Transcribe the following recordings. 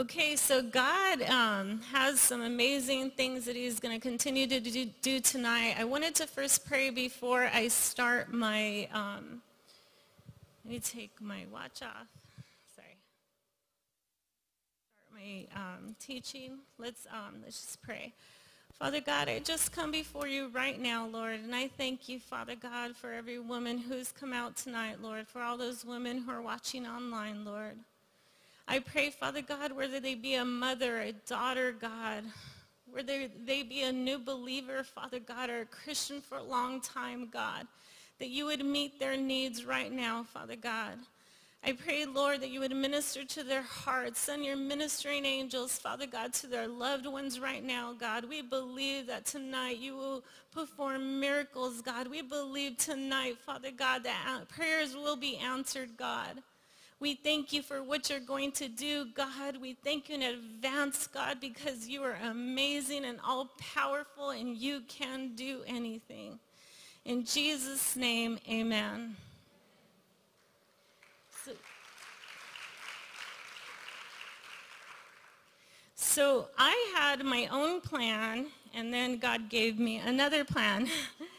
Okay, so God um, has some amazing things that he's going to continue to do, do, tonight. I wanted to first pray before I start my, um, let me take my watch off. Sorry. Start my um, teaching. Let's, um, let's just pray. Father God, I just come before you right now, Lord, and I thank you, Father God, for every woman who's come out tonight, Lord, for all those women who are watching online, Lord. I pray, Father God, whether they be a mother, a daughter, God, whether they be a new believer, Father God, or a Christian for a long time, God, that you would meet their needs right now, Father God. I pray, Lord, that you would minister to their hearts. Send your ministering angels, Father God, to their loved ones right now, God. We believe that tonight you will perform miracles, God. We believe tonight, Father God, that prayers will be answered, God. We thank you for what you're going to do, God. We thank you in advance, God, because you are amazing and all-powerful and you can do anything. In Jesus' name, amen. So I had my own plan, and then God gave me another plan.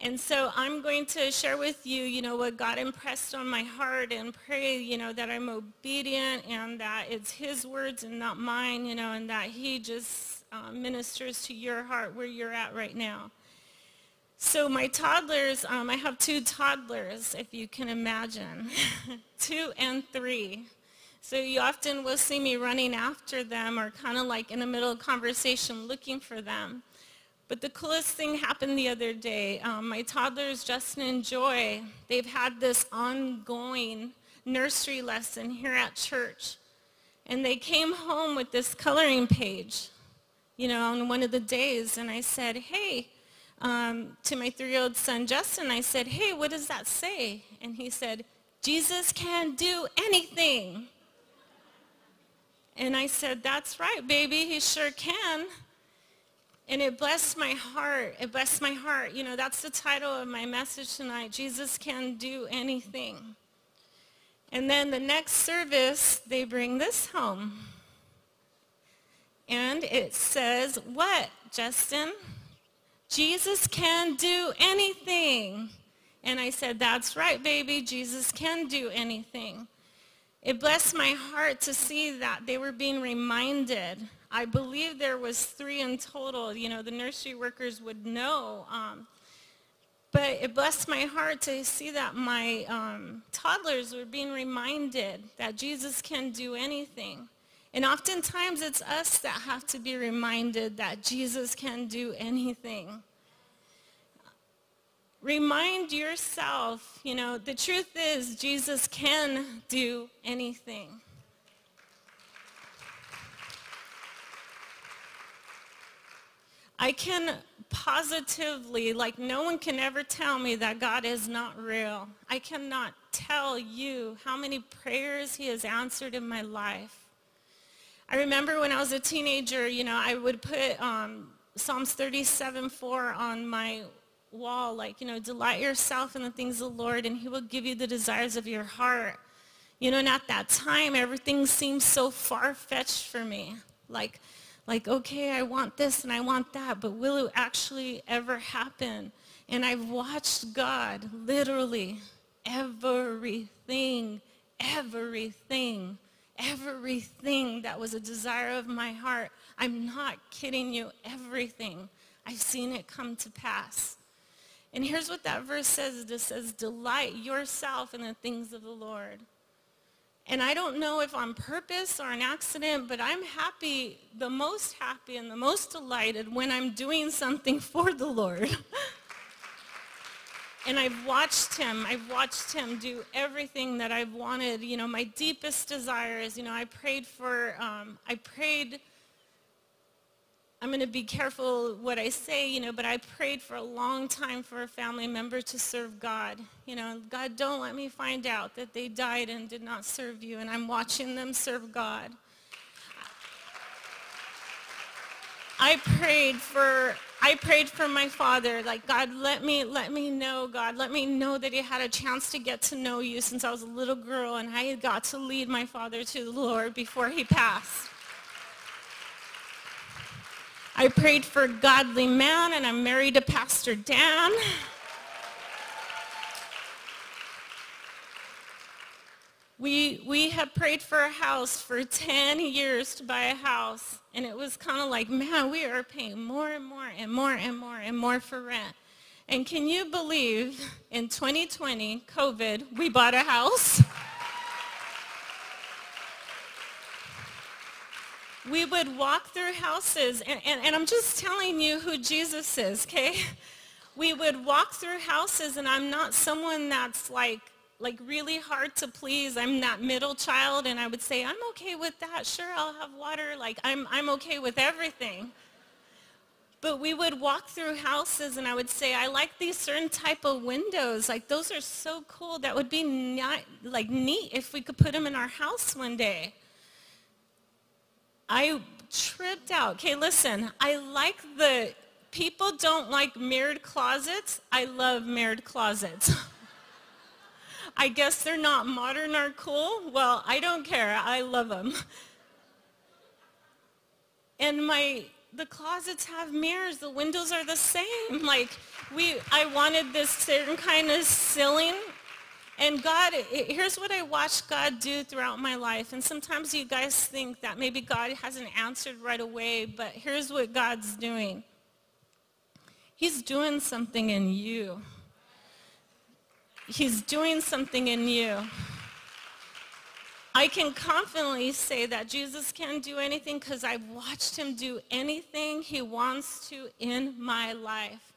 and so I'm going to share with you, you know, what God impressed on my heart and pray, you know, that I'm obedient and that it's his words and not mine, you know, and that he just uh, ministers to your heart where you're at right now. So my toddlers, um, I have two toddlers, if you can imagine, two and three. So you often will see me running after them or kind of like in the middle of conversation looking for them. But the coolest thing happened the other day. Um, my toddlers, Justin and Joy, they've had this ongoing nursery lesson here at church. And they came home with this coloring page, you know, on one of the days. And I said, hey, um, to my three-year-old son, Justin, I said, hey, what does that say? And he said, Jesus can do anything. And I said, that's right, baby, he sure can. And it blessed my heart. It blessed my heart. You know, that's the title of my message tonight. Jesus can do anything. And then the next service, they bring this home. And it says, what, Justin? Jesus can do anything. And I said, that's right, baby. Jesus can do anything. It blessed my heart to see that they were being reminded. I believe there was three in total. You know, the nursery workers would know. Um, but it blessed my heart to see that my um, toddlers were being reminded that Jesus can do anything. And oftentimes it's us that have to be reminded that Jesus can do anything. Remind yourself, you know, the truth is Jesus can do anything. I can positively, like no one can ever tell me that God is not real. I cannot tell you how many prayers he has answered in my life. I remember when I was a teenager, you know, I would put um, Psalms 37, 4 on my wall, like, you know, delight yourself in the things of the Lord and he will give you the desires of your heart. You know, and at that time, everything seemed so far-fetched for me. Like, like, okay, I want this and I want that, but will it actually ever happen? And I've watched God literally everything, everything, everything that was a desire of my heart. I'm not kidding you, everything. I've seen it come to pass. And here's what that verse says. It says, delight yourself in the things of the Lord. And I don't know if on purpose or an accident, but I'm happy, the most happy and the most delighted when I'm doing something for the Lord. and I've watched him. I've watched him do everything that I've wanted. You know, my deepest desires. You know, I prayed for, um, I prayed I'm going to be careful what I say, you know, but I prayed for a long time for a family member to serve God. You know, God, don't let me find out that they died and did not serve you, and I'm watching them serve God. I prayed for I prayed for my father, like, God, let me, let me know, God, let me know that he had a chance to get to know you since I was a little girl and I got to lead my father to the Lord before he passed. I prayed for a godly man and I'm married to Pastor Dan. We, we have prayed for a house for 10 years to buy a house. And it was kind of like, man, we are paying more and more and more and more and more for rent. And can you believe in 2020, COVID, we bought a house? we would walk through houses, and, and, and, I'm just telling you who Jesus is, okay? We would walk through houses, and I'm not someone that's like like really hard to please. I'm that middle child and I would say, I'm okay with that. Sure, I'll have water. Like I'm, I'm okay with everything. But we would walk through houses and I would say, I like these certain type of windows. Like those are so cool. That would be not, like neat if we could put them in our house one day. I tripped out. Okay, listen, I like the, people don't like mirrored closets. I love mirrored closets. I guess they're not modern or cool. Well, I don't care. I love them. And my the closets have mirrors. The windows are the same. Like we, I wanted this certain kind of ceiling. And God, here's what I watched God do throughout my life. And sometimes you guys think that maybe God hasn't answered right away, but here's what God's doing. He's doing something in you. He's doing something in you. I can confidently say that Jesus can do anything because I've watched him do anything he wants to in my life.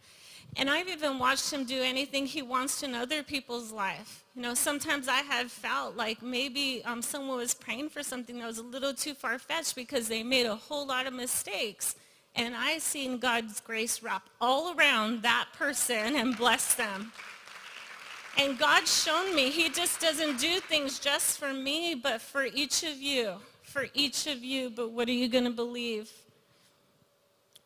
And I've even watched him do anything he wants in other people's life. You know, sometimes I have felt like maybe um, someone was praying for something that was a little too far-fetched because they made a whole lot of mistakes. And I've seen God's grace wrap all around that person and bless them. And God's shown me he just doesn't do things just for me, but for each of you. For each of you, but what are you going to believe?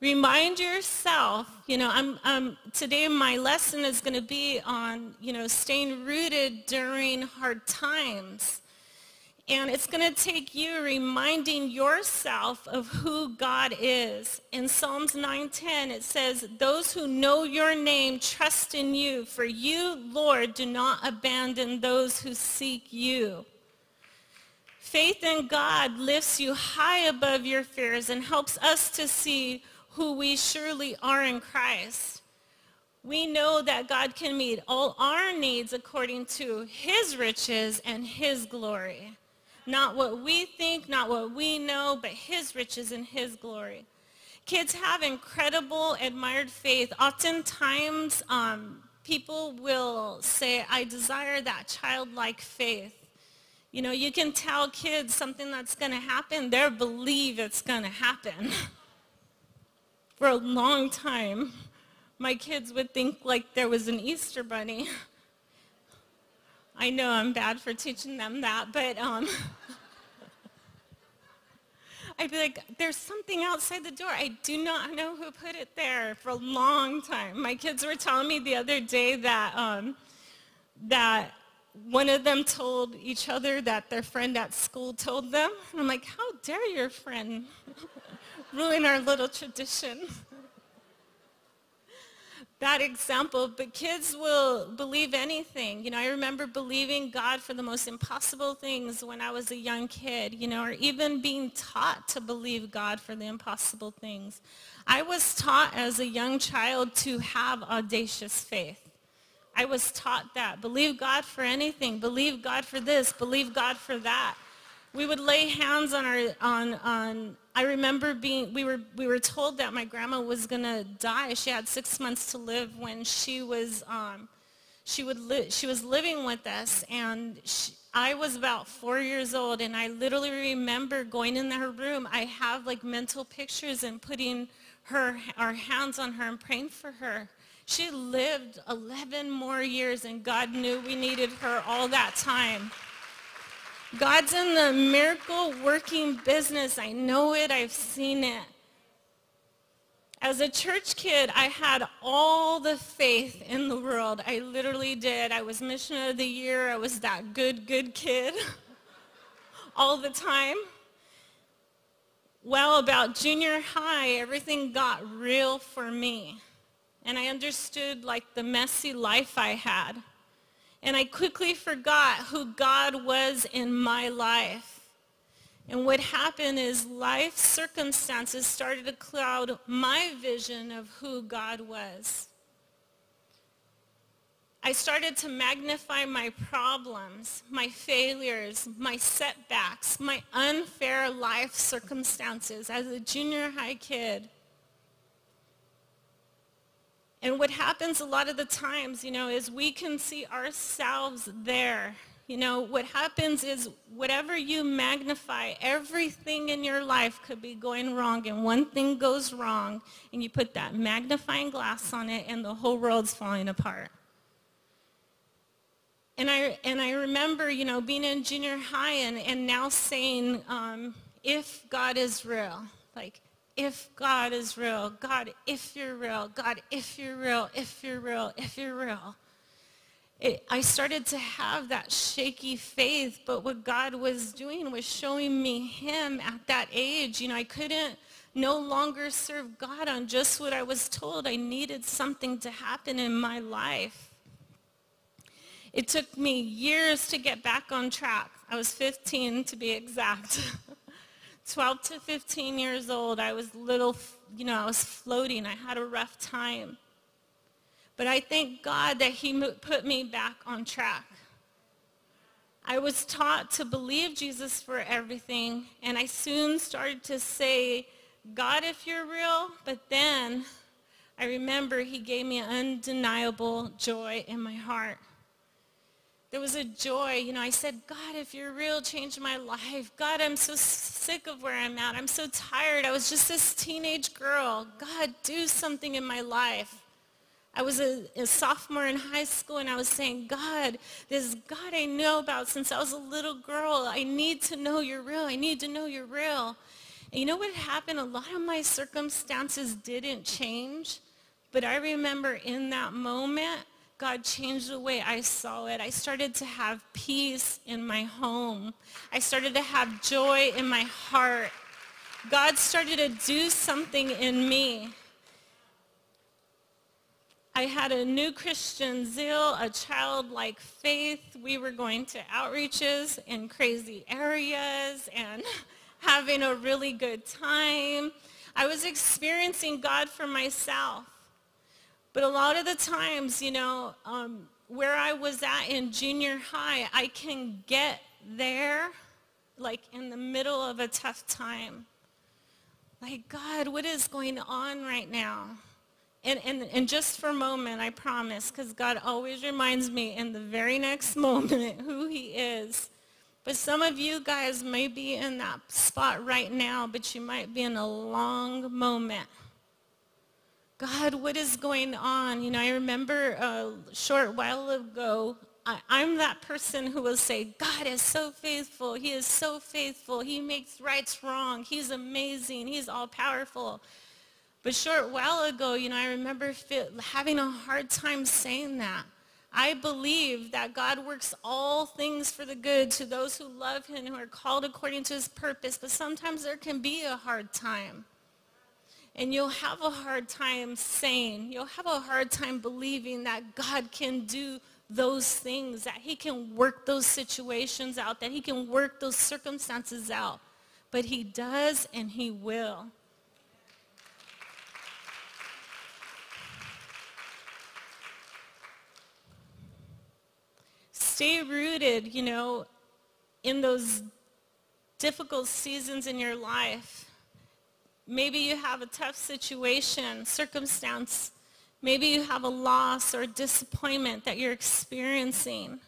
Remind yourself, you know, I'm, I'm, today my lesson is going to be on, you know, staying rooted during hard times. And it's going to take you reminding yourself of who God is. In Psalms 9:10 it says, "Those who know your name trust in you, for you, Lord, do not abandon those who seek you." Faith in God lifts you high above your fears and helps us to see who we surely are in Christ. We know that God can meet all our needs according to his riches and his glory. Not what we think, not what we know, but his riches and his glory. Kids have incredible, admired faith. Oftentimes, um, people will say, I desire that childlike faith. You know, you can tell kids something that's going to happen, they believe it's going to happen. For a long time, my kids would think like there was an Easter bunny. I know I'm bad for teaching them that, but um, I'd be like, there's something outside the door. I do not know who put it there for a long time. My kids were telling me the other day that, um, that one of them told each other that their friend at school told them. And I'm like, how dare your friend ruin our little tradition? Bad example, but kids will believe anything. You know, I remember believing God for the most impossible things when I was a young kid, you know, or even being taught to believe God for the impossible things. I was taught as a young child to have audacious faith. I was taught that. Believe God for anything. Believe God for this. Believe God for that. We would lay hands on our on on I remember being, we were, we were told that my grandma was to die. She had six months to live when she was, um, she, would li- she was living with us. And she, I was about four years old. And I literally remember going in her room. I have like mental pictures and putting her, our hands on her and praying for her. She lived 11 more years and God knew we needed her all that time. God's in the miracle working business. I know it. I've seen it. As a church kid, I had all the faith in the world. I literally did. I was mission of the year. I was that good, good kid all the time. Well, about junior high, everything got real for me. And I understood like the messy life I had. And I quickly forgot who God was in my life. And what happened is life circumstances started to cloud my vision of who God was. I started to magnify my problems, my failures, my setbacks, my unfair life circumstances as a junior high kid. And what happens a lot of the times, you know, is we can see ourselves there. You know, what happens is whatever you magnify, everything in your life could be going wrong and one thing goes wrong and you put that magnifying glass on it and the whole world's falling apart. And I, and I remember, you know, being in junior high and, and now saying, um, if God is real, like, if God is real, God, if you're real, God, if you're real, if you're real, if you're real. It, I started to have that shaky faith, but what God was doing was showing me him at that age. You know, I couldn't no longer serve God on just what I was told. I needed something to happen in my life. It took me years to get back on track. I was 15 to be exact. 12 to 15 years old, I was little, you know, I was floating. I had a rough time. But I thank God that he put me back on track. I was taught to believe Jesus for everything, and I soon started to say, God, if you're real, but then I remember he gave me undeniable joy in my heart. There was a joy. You know, I said, God, if you're real, change my life. God, I'm so sick of where I'm at. I'm so tired. I was just this teenage girl. God, do something in my life. I was a, a, sophomore in high school and I was saying, God, this God I know about since I was a little girl, I need to know you're real. I need to know you're real. And you know what happened? A lot of my circumstances didn't change. But I remember in that moment, God changed the way I saw it. I started to have peace in my home. I started to have joy in my heart. God started to do something in me. I had a new Christian zeal, a childlike faith. We were going to outreaches in crazy areas and having a really good time. I was experiencing God for myself. But a lot of the times, you know, um, where I was at in junior high, I can get there like in the middle of a tough time. Like, God, what is going on right now? And, and, and just for a moment, I promise, because God always reminds me in the very next moment who he is. But some of you guys may be in that spot right now, but you might be in a long moment God, what is going on? You know, I remember a short while ago, I, am that person who will say, God is so faithful. He is so faithful. He makes rights wrong. He's amazing. He's all powerful. But short while ago, you know, I remember having a hard time saying that. I believe that God works all things for the good to those who love him, who are called according to his purpose. But sometimes there can be a hard time. And you'll have a hard time saying, you'll have a hard time believing that God can do those things, that he can work those situations out, that he can work those circumstances out. But he does and he will. Stay rooted, you know, in those difficult seasons in your life Maybe you have a tough situation, circumstance. Maybe you have a loss or disappointment that you're experiencing.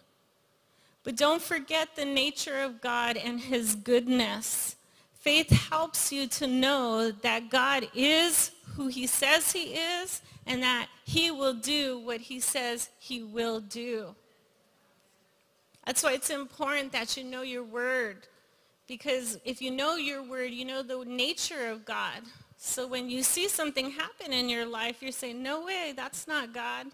But don't forget the nature of God and his goodness. Faith helps you to know that God is who he says he is and that he will do what he says he will do. That's why it's important that you know your word because if you know your word, you know the nature of God. So when you see something happen in your life, you're saying, no way, that's not God.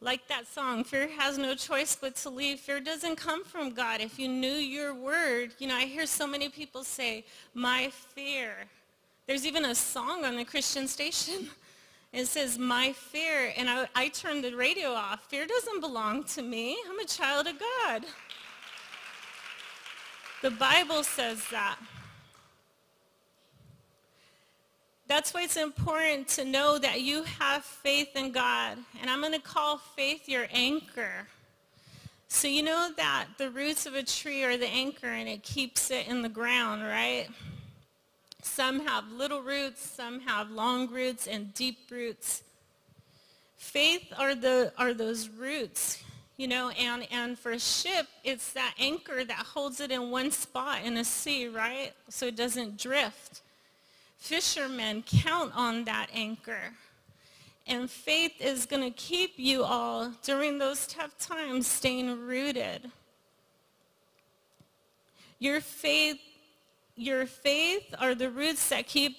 Like that song, fear has no choice but to leave. Fear doesn't come from God. If you knew your word, you know, I hear so many people say, my fear. There's even a song on the Christian station. It says, my fear. And I, I turned the radio off. Fear doesn't belong to me. I'm a child of God. The Bible says that. That's why it's important to know that you have faith in God. And I'm going to call faith your anchor. So you know that the roots of a tree are the anchor and it keeps it in the ground, right? Some have little roots, some have long roots and deep roots. Faith are, the, are those roots, you know, and, and for a ship, it's that anchor that holds it in one spot in a sea, right? So it doesn't drift fishermen count on that anchor. And faith is going to keep you all during those tough times staying rooted. Your faith, your faith are the roots that keep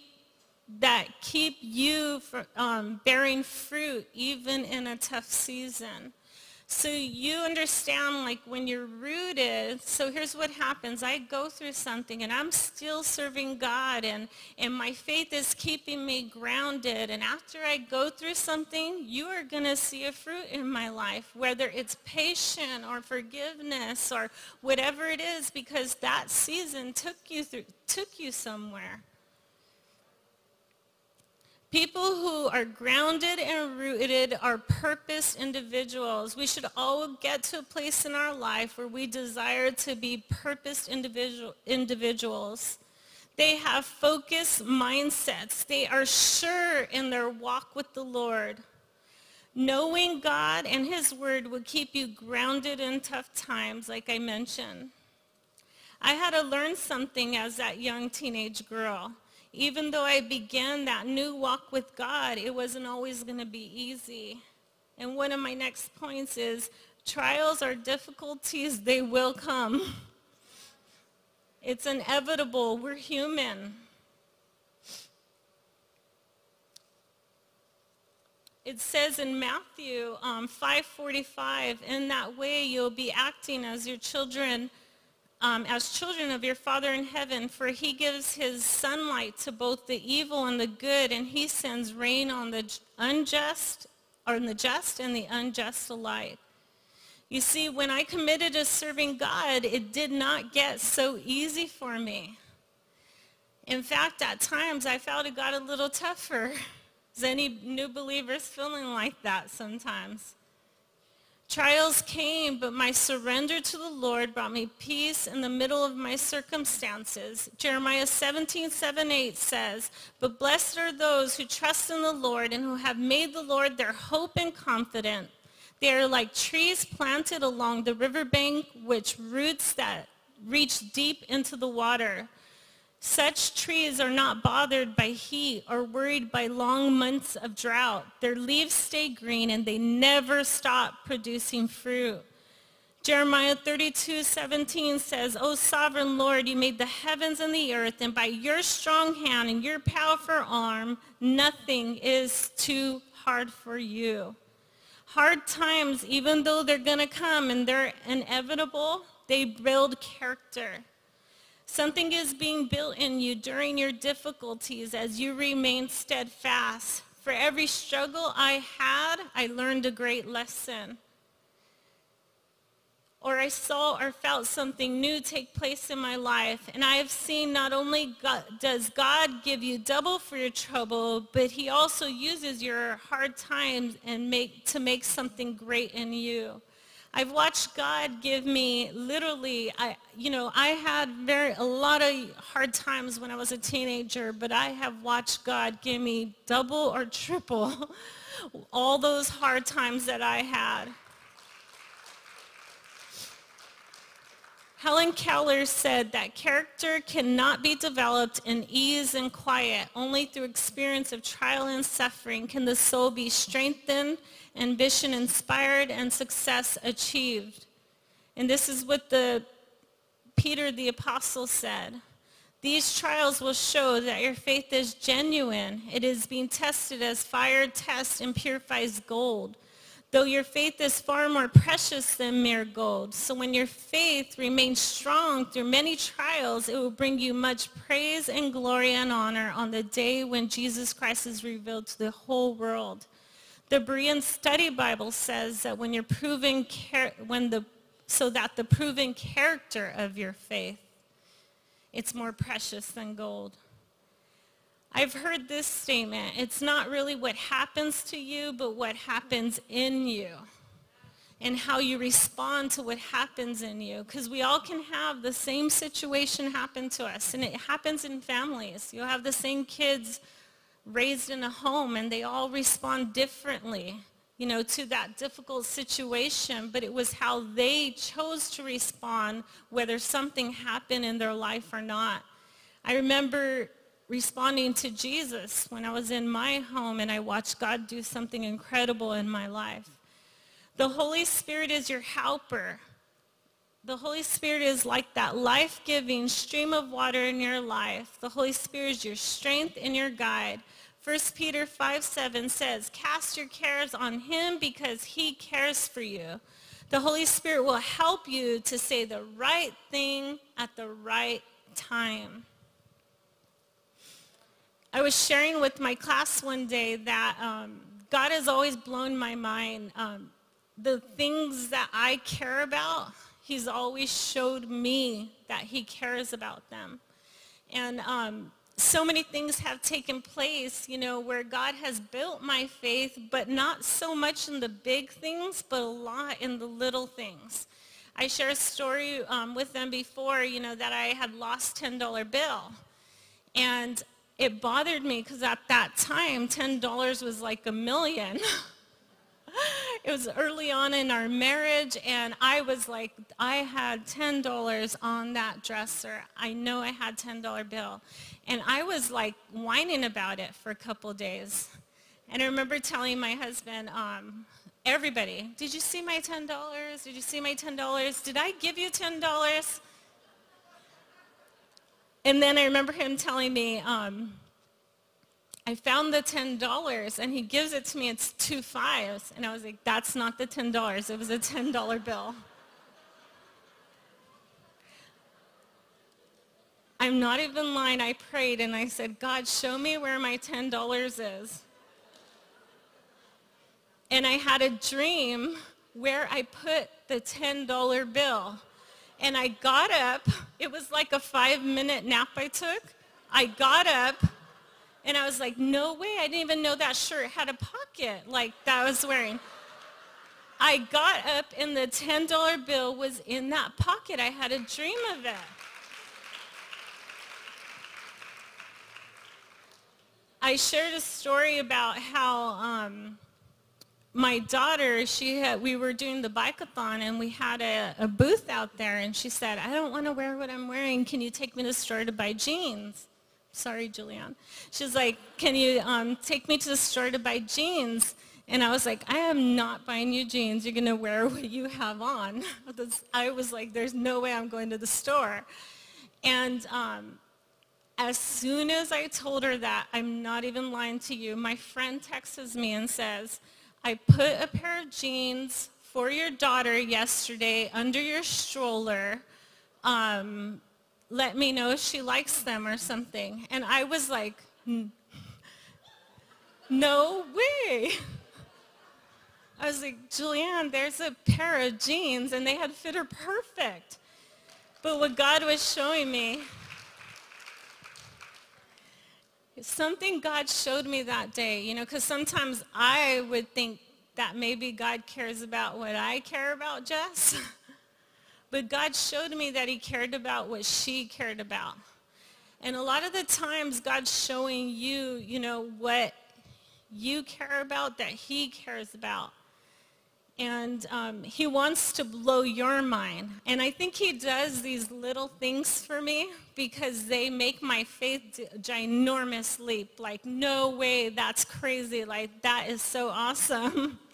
that keep you um, bearing fruit even in a tough season. So you understand like when you're rooted, so here's what happens. I go through something and I'm still serving God and, and my faith is keeping me grounded. And after I go through something, you are going to see a fruit in my life, whether it's patience or forgiveness or whatever it is, because that season took you through, took you somewhere. People who are grounded and rooted are purpose individuals. We should all get to a place in our life where we desire to be purposed individual, individuals. They have focused mindsets. They are sure in their walk with the Lord. Knowing God and his word will keep you grounded in tough times, like I mentioned. I had to learn something as that young teenage girl even though I began that new walk with God, it wasn't always going to be easy. And one of my next points is trials or difficulties, they will come. It's inevitable. We're human. It says in Matthew um, 5.45, in that way you'll be acting as your children um, as children of your Father in heaven, for he gives his sunlight to both the evil and the good, and he sends rain on the unjust, or on the just and the unjust alike. You see, when I committed to serving God, it did not get so easy for me. In fact, at times I felt it got a little tougher. Is any new believers feeling like that sometimes? Trials came, but my surrender to the Lord brought me peace in the middle of my circumstances. Jeremiah 17, 7, 8 says, But blessed are those who trust in the Lord and who have made the Lord their hope and confidence. They are like trees planted along the riverbank, which roots that reach deep into the water. Such trees are not bothered by heat or worried by long months of drought. Their leaves stay green and they never stop producing fruit. Jeremiah 32, 17 says, O sovereign Lord, you made the heavens and the earth, and by your strong hand and your powerful arm, nothing is too hard for you. Hard times, even though they're going to come and they're inevitable, they build character. Something is being built in you during your difficulties as you remain steadfast. For every struggle I had, I learned a great lesson. Or I saw or felt something new take place in my life. And I have seen not only God, does God give you double for your trouble, but he also uses your hard times and make, to make something great in you. I've watched God give me literally, I, you know, I had very, a lot of hard times when I was a teenager, but I have watched God give me double or triple all those hard times that I had. Helen Keller said that character cannot be developed in ease and quiet. Only through experience of trial and suffering can the soul be strengthened ambition inspired, and success achieved. And this is what the Peter the apostle said. These trials will show that your faith is genuine. It is being tested as fire tests and purifies gold. Though your faith is far more precious than mere gold. So when your faith remains strong through many trials, it will bring you much praise and glory and honor on the day when Jesus Christ is revealed to the whole world. The Berean Study Bible says that when you're proven, when the, so that the proven character of your faith it's more precious than gold. I've heard this statement. It's not really what happens to you, but what happens in you and how you respond to what happens in you. Because we all can have the same situation happen to us, and it happens in families. You'll have the same kids raised in a home, and they all respond differently you know, to that difficult situation, but it was how they chose to respond, whether something happened in their life or not. I remember responding to Jesus when I was in my home and I watched God do something incredible in my life. The Holy Spirit is your helper. The Holy Spirit is like that life-giving stream of water in your life. The Holy Spirit is your strength and your guide. 1 Peter 5, 7 says, cast your cares on him because he cares for you. The Holy Spirit will help you to say the right thing at the right time. I was sharing with my class one day that um, God has always blown my mind. Um, the things that I care about, he's always showed me that he cares about them. And um, so many things have taken place, you know, where God has built my faith, but not so much in the big things, but a lot in the little things. I shared a story um, with them before, you know, that I had lost $10 bill. And it bothered me because at that time, $10 was like a million. it was early on in our marriage, and I was like, I had $10 on that dresser. I know I had $10 bill. And I was like whining about it for a couple days. And I remember telling my husband, um, everybody, did you see my $10? Did you see my $10? Did I give you $10? And then I remember him telling me, um, I found the $10 and he gives it to me, it's two fives. And I was like, that's not the $10, it was a $10 bill. I'm not even lying. I prayed and I said, God, show me where my $10 is. And I had a dream where I put the $10 bill. And I got up. It was like a five-minute nap I took. I got up and I was like, no way. I didn't even know that shirt had a pocket like that I was wearing. I got up and the $10 bill was in that pocket. I had a dream of it. I shared a story about how um, my daughter, she had, we were doing the bike-a-thon and we had a, a booth out there and she said, I don't want to wear what I'm wearing. Can you take me to the store to buy jeans? Sorry, Julianne. She's like, can you um, take me to the store to buy jeans? And I was like, I am not buying you jeans. You're going to wear what you have on. I was like, there's no way I'm going to the store. And um, as soon as I told her that, I'm not even lying to you, my friend texts me and says, I put a pair of jeans for your daughter yesterday under your stroller. Um, let me know if she likes them or something. And I was like, no way. I was like, Julianne, there's a pair of jeans and they had fit her perfect. But what God was showing me something God showed me that day, you know, because sometimes I would think that maybe God cares about what I care about, Jess. but God showed me that he cared about what she cared about. And a lot of the times God's showing you, you know, what you care about that he cares about and um, he wants to blow your mind. And I think he does these little things for me because they make my faith ginormous leap. Like, no way, that's crazy. Like, that is so awesome.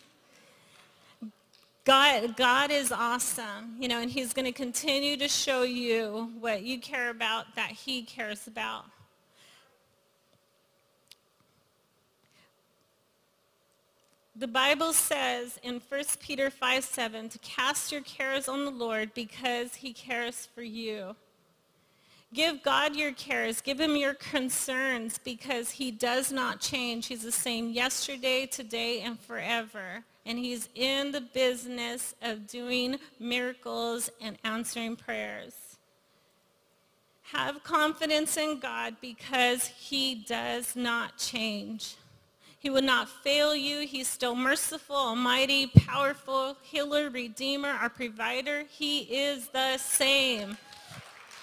God, God is awesome, you know, and he's going to continue to show you what you care about that he cares about. The Bible says in 1 Peter 5, 7 to cast your cares on the Lord because he cares for you. Give God your cares. Give him your concerns because he does not change. He's the same yesterday, today, and forever. And he's in the business of doing miracles and answering prayers. Have confidence in God because he does not change. He will not fail you. He's still merciful, almighty, powerful, healer, redeemer, our provider. He is the same.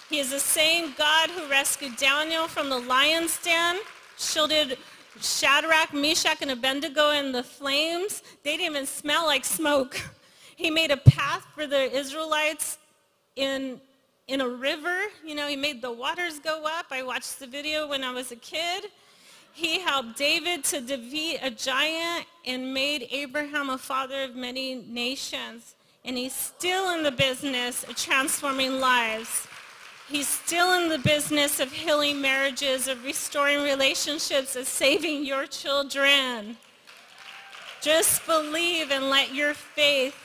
He is the same God who rescued Daniel from the lion's den, shielded Shadrach, Meshach, and Abednego in the flames. They didn't even smell like smoke. He made a path for the Israelites in, in a river. You know, he made the waters go up. I watched the video when I was a kid. He helped David to defeat a giant and made Abraham a father of many nations. And he's still in the business of transforming lives. He's still in the business of healing marriages, of restoring relationships, of saving your children. Just believe and let your faith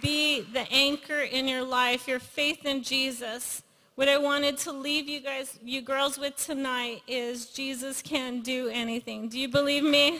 be the anchor in your life, your faith in Jesus. What I wanted to leave you guys, you girls with tonight is Jesus can do anything. Do you believe me?